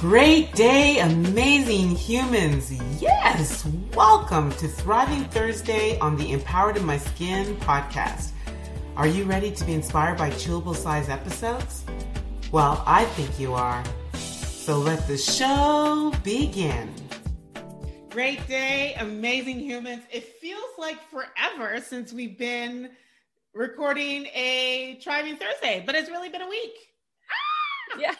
Great day, amazing humans. Yes, welcome to Thriving Thursday on the Empowered in My Skin podcast. Are you ready to be inspired by chewable size episodes? Well, I think you are. So let the show begin. Great day, amazing humans. It feels like forever since we've been recording a Thriving Thursday, but it's really been a week. Yeah.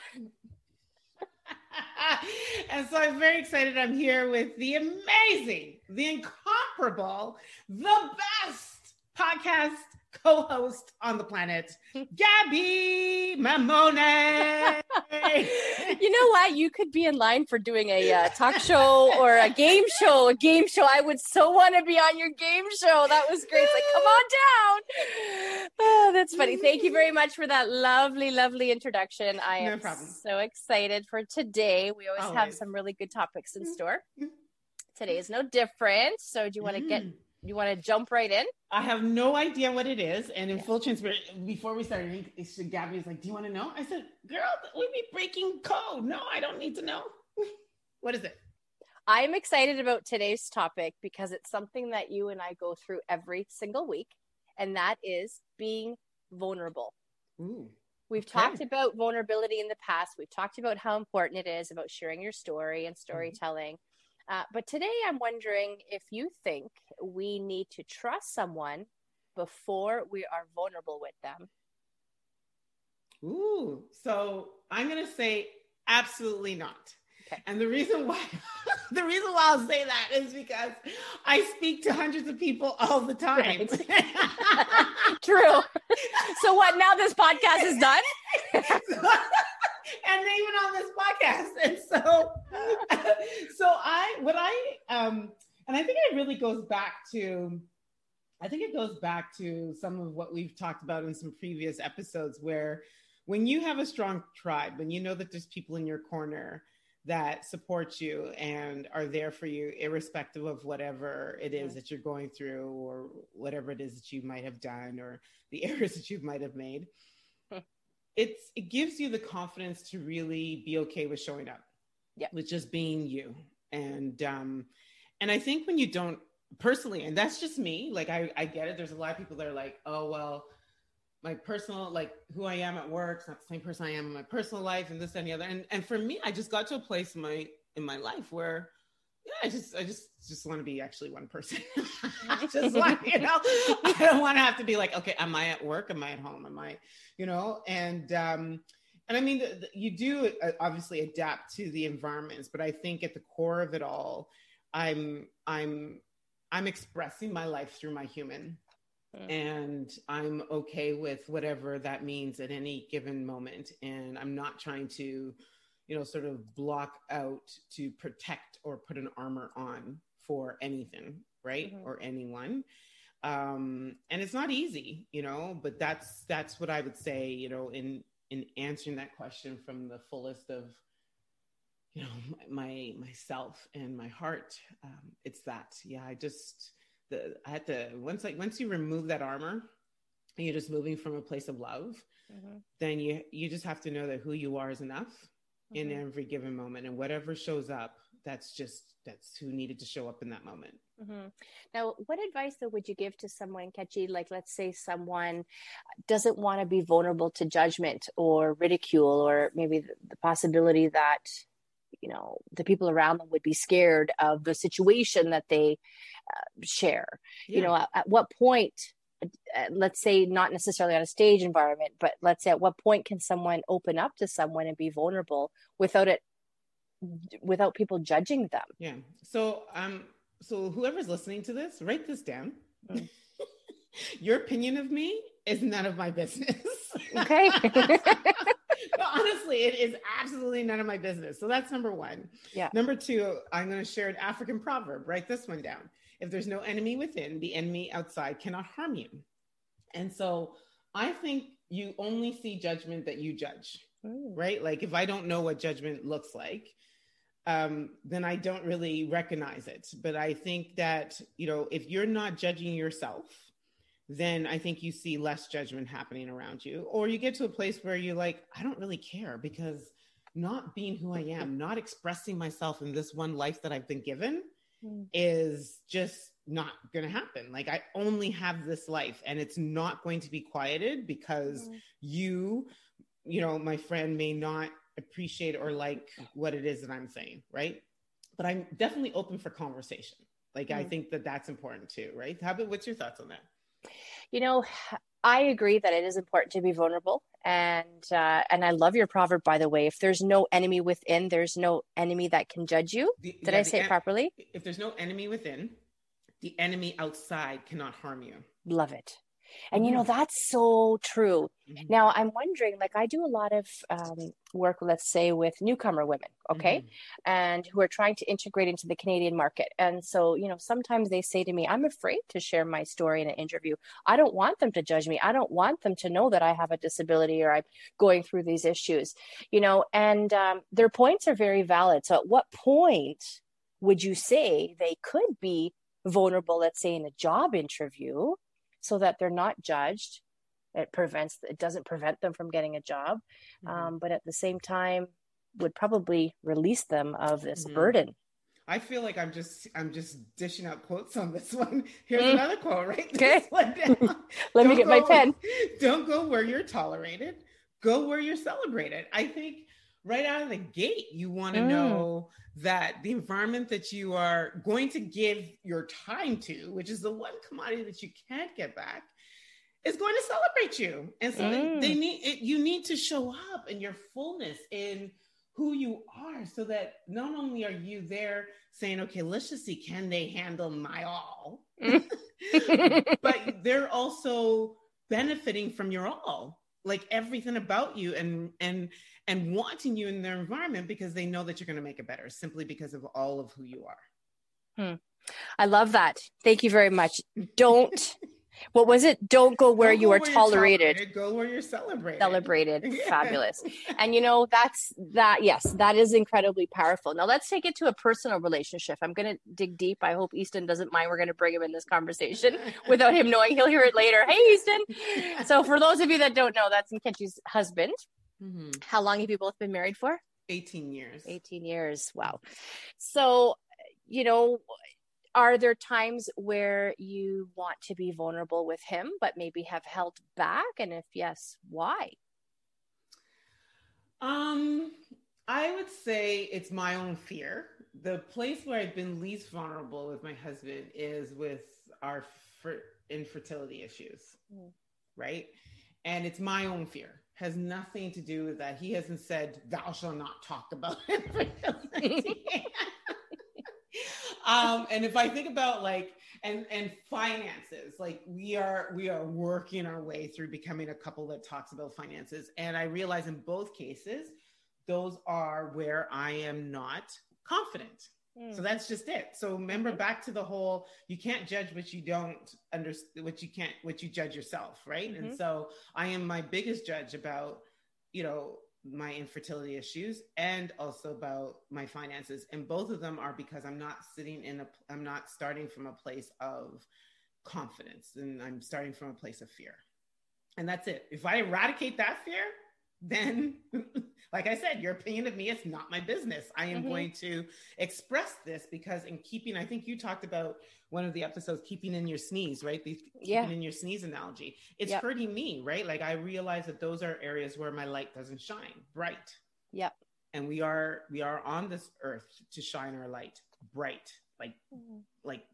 and so I'm very excited. I'm here with the amazing, the incomparable, the best podcast co-host on the planet, Gaby Mammone. you know what? You could be in line for doing a uh, talk show or a game show. A game show. I would so want to be on your game show. That was great. It's like, come on down. Oh, that's funny. Thank you very much for that lovely, lovely introduction. I am problem. so excited for today. We always have some really good topics in store. Mhm. Today is no different. So, do you want to get? Mm. You want to jump right in? I have no idea what it is. And in Yeah. full transparency, before we started, Gaby was like, Do you want to know? I said, Girl, we'd be breaking code. No, I don't need to know. what is it? I'm excited about today's topic because it's something that you and I go through every single week, and that is being vulnerable. Ooh. We've Okay. talked about vulnerability in the past. We've talked about how important it is about sharing your story and mm-hmm. storytelling. Uh, but today I'm wondering if you think we need to trust someone before we are vulnerable with them. Ooh, so I'm gonna say absolutely not. Okay. And the reason why the reason why I'll say that is because I speak to hundreds of people all the time. True. so what? Now this podcast is done. And even on this podcast. And so so I what I um and I think it really goes back to I think it goes back to some of what we've talked about in some previous episodes where when you have a strong tribe, when you know that there's people in your corner that support you and are there for you, irrespective of whatever it is that you're going through or whatever it is that you might have done or the errors that you might have made, it's it gives you the confidence to really be okay with showing up, Yeah. with just being you. And um, and I think when you don't personally, and that's just me, like I I get it. There's a lot of people that are like, oh well, my personal like who I am at work is not the same person I am in my personal life and this and the other. And and for me, I just got to a place in my in my life where yeah, I just I just just want to be actually one person. I just want, you know, I don't want to have to be like, okay, am I at work? Am I at home? Am I, you know, and um and I mean, the, the- you do uh, obviously adapt to the environments, but I think at the core of it all, I'm I'm I'm expressing my life through my human Mm. and I'm okay with whatever that means at any given moment. And I'm not trying to, you know, sort of block out to protect or put an armor on for anything, right? Mhm. Or anyone. Um, and it's not easy, you know, but that's that's what I would say, you know, in in answering that question from the fullest of you know my myself and my heart um, it's that yeah i just the i had to once like once you remove that armor and you're just moving from a place of love Mhm. then you you just have to know that who you are is enough in Mhm. every given moment and whatever shows up that's just that's who needed to show up in that moment Mhm. Now, what advice though would you give to someone, Kechi? Like, let's say someone doesn't want to be vulnerable to judgment or ridicule, or maybe the, the possibility that you know the people around them would be scared of the situation that they uh, share. You know, at, at what point? Uh, let's say not necessarily on a stage environment, but let's say at what point can someone open up to someone and be vulnerable without it, without people judging them? yeah so um so whoever's listening to this write this down your opinion of me is none of my business Okay. No, honestly, it is absolutely none of my business. So that's number one. Yeah. Number two, I'm going to share an African proverb. Write this one down. If there's no enemy within, the enemy outside cannot harm you. And so I think you only see judgment that you judge, Mm. right? Like if I don't know what judgment looks like, um, then I don't really recognize it. But I think that, you know, if you're not judging yourself, then I think you see less judgment happening around you. Or you get to a place where you're like, I don't really care because not being who I am, not expressing myself in this one life that I've been given Mm. is just not going to happen. Like I only have this life and it's not going to be quieted because Mm. you, you know, my friend may not appreciate or like what it is that I'm saying, right? But I'm definitely open for conversation. Like I Mm. think that that's important too, right? How about what's your thoughts on that? You know, I agree that it is important to be vulnerable, and uh, and I love your proverb, by the way. If there's no enemy within, there's no enemy that can judge you. The- Did yeah, I say it properly? If there's no enemy within, the enemy outside cannot harm you. Love it. And you know, Mhm. that's so true. Mhm. Now, I'm wondering, like, I do a lot of um, work, let's say, with newcomer women, okay, Mhm. and who are trying to integrate into the Canadian market. And so, you know, sometimes they say to me, I'm afraid to share my story in an interview. I don't want them to judge me. I don't want them to know that I have a disability or I'm going through these issues, you know, and um, their points are very valid. So, at what point would you say they could be vulnerable, let's say, in a job interview? So that they're not judged it prevents it doesn't prevent them from getting a job Mhm. um, but at the same time would probably release them of this Mhm. burden I feel like I'm just I'm just dishing out quotes on this one. Here's Mm. another quote, right? Okay. This one down. let me Don't get my pen Don't go where you're tolerated. Go where you're celebrated. I think right out of the gate, you want to Mm. know that the environment that you are going to give your time to, which is the one commodity that you can't get back, is going to celebrate you. And so Mm. they need it, you need to show up in your fullness in who you are so that not only are you there saying, okay, let's just see, can they handle my all? but they're also benefiting from your all like everything about you and and and wanting you in their environment because they know that you're going to make it better simply because of all of who you are. Hmm. I love that. Thank you very much. Don't what was it? Don't go where Don't you go are you're tolerated. go where you're celebrated. Celebrated. Yeah. fabulous. And you know that's that yes that is incredibly powerful. Now let's take it to a personal relationship. I'm going to dig deep. I hope easton doesn't mind. We're going to bring him in this conversation without him knowing. He'll hear it later. Hey easton. So for those of you that don't know that's Nkechi's husband. Mhm. how long have you both been married for? 18 years. 18 years. Wow. So you know are there times where you want to be vulnerable with him but maybe have held back and if yes why Um, I would say it's my own fear. The place where I've been least vulnerable with my husband is with our fer- infertility issues, Mm. right? And it's my own fear. Has nothing to do with that. He hasn't said, "Thou shall not talk about infertility." um, and if I think about like and and finances, like we are we are working our way through becoming a couple that talks about finances, and I realize in both cases, those are where I am not confident. So that's just it. So remember back to the whole you can't judge what you don't understand what you can't what you judge yourself, right? And Mhm. so I am my biggest judge about, you know, my infertility issues and also about my finances. And both of them are because I'm not sitting in a I'm not starting from a place of confidence and I'm starting from a place of fear. And that's it. If I eradicate that fear, then like I said, your opinion of me is not my business. I am Mhm. going to express this because in keeping, I think you talked about one of the episodes, keeping in your sneeze, right? The keeping Yeah. in your sneeze analogy. It's Yep. hurting me, right? Like I realize that those are areas where my light doesn't shine bright. Yep. And we are we are on this earth to shine our light bright, like like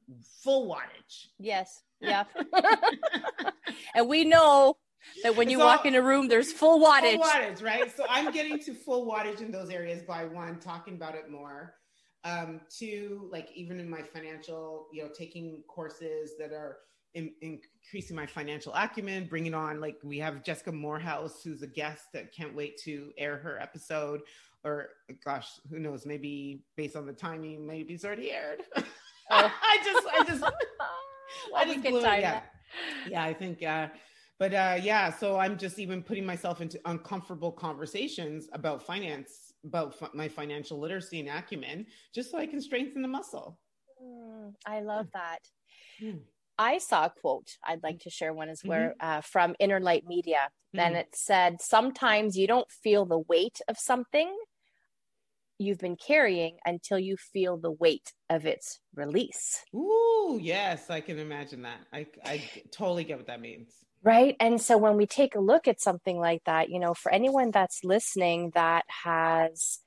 full wattage. Yes. Yeah. and we know that when you It's walk in a room, there's full wattage. Full wattage, right? So I'm getting to full wattage in those areas by one, talking about it more. Um, two, like even in my financial, you know, taking courses that are in, increasing my financial acumen, bringing on like we have Jessica Moorhouse, who's a guest that can't wait to air her episode. Or gosh, who knows? Maybe based on the timing, maybe it's already aired. Oh. I just, I just, Well, I just blew it, yeah. yeah, I think, uh, but uh, yeah, so I'm just even putting myself into uncomfortable conversations about finance, about f- my financial literacy and acumen, just so I can strengthen the muscle. Mm, I love that. Mm. I saw a quote I'd like to share one as Mm-hmm. well uh, from Inner Light Media. And Mhm. it said, Sometimes you don't feel the weight of something you've been carrying until you feel the weight of its release. Ooh, yes, I can imagine that. I, I totally get what that means. Right. And so when we take a look at something like that, you know, for anyone that's listening that has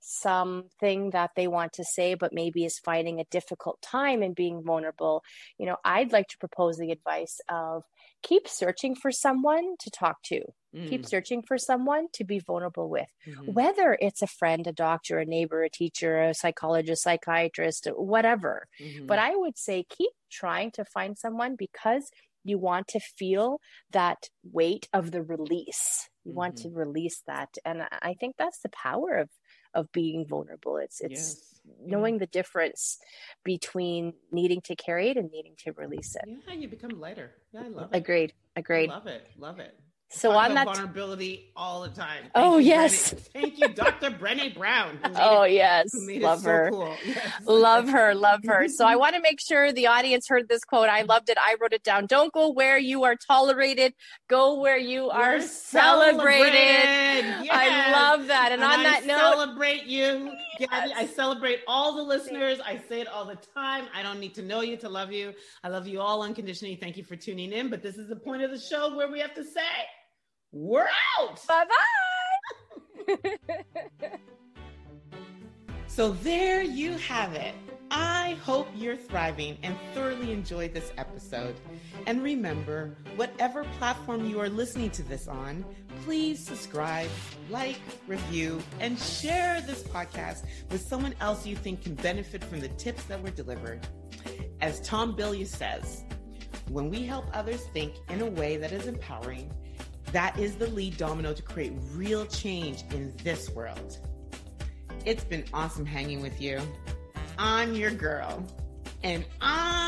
something that they want to say, but maybe is finding a difficult time in being vulnerable, you know, I'd like to propose the advice of keep searching for someone to talk to. Mm. Keep searching for someone to be vulnerable with, mm-hmm. whether it's a friend, a doctor, a neighbor, a teacher, a psychologist, psychiatrist, whatever. Mm-hmm. But I would say keep trying to find someone because you want to feel that weight of the release. You mm-hmm. want to release that. And i think that's the power of of being vulnerable. It's it's yes. knowing yeah. the difference between needing to carry it and needing to release it. Yeah you become lighter. Yeah i love it. Agreed. Agreed. I love it. Love it so on that vulnerability all the time. Thank oh yes, Brené. thank you, Dr. Brené Brown. Oh it, yes, love her, cool. yes. love her, love her. So I want to make sure the audience heard this quote. I loved it. I wrote it down. Don't go where you are tolerated. Go where you are We're celebrated. celebrated. Yes. I love that. And, and on I that note, celebrate you, yes. Gaby. I celebrate all the listeners. I say it all the time. I don't need to know you to love you. I love you all unconditionally. Thank you for tuning in. But this is the point of the show where we have to say we're out. Bye bye. so there you have it. I hope you're thriving and thoroughly enjoyed this episode. And remember, whatever platform you are listening to this on, please subscribe, like, review, and share this podcast with someone else you think can benefit from the tips that were delivered. As Tom Bilyeu says, when we help others think in a way that is empowering, that is the lead domino to create real change in this world. It's been awesome hanging with you. I'm your girl, and I'm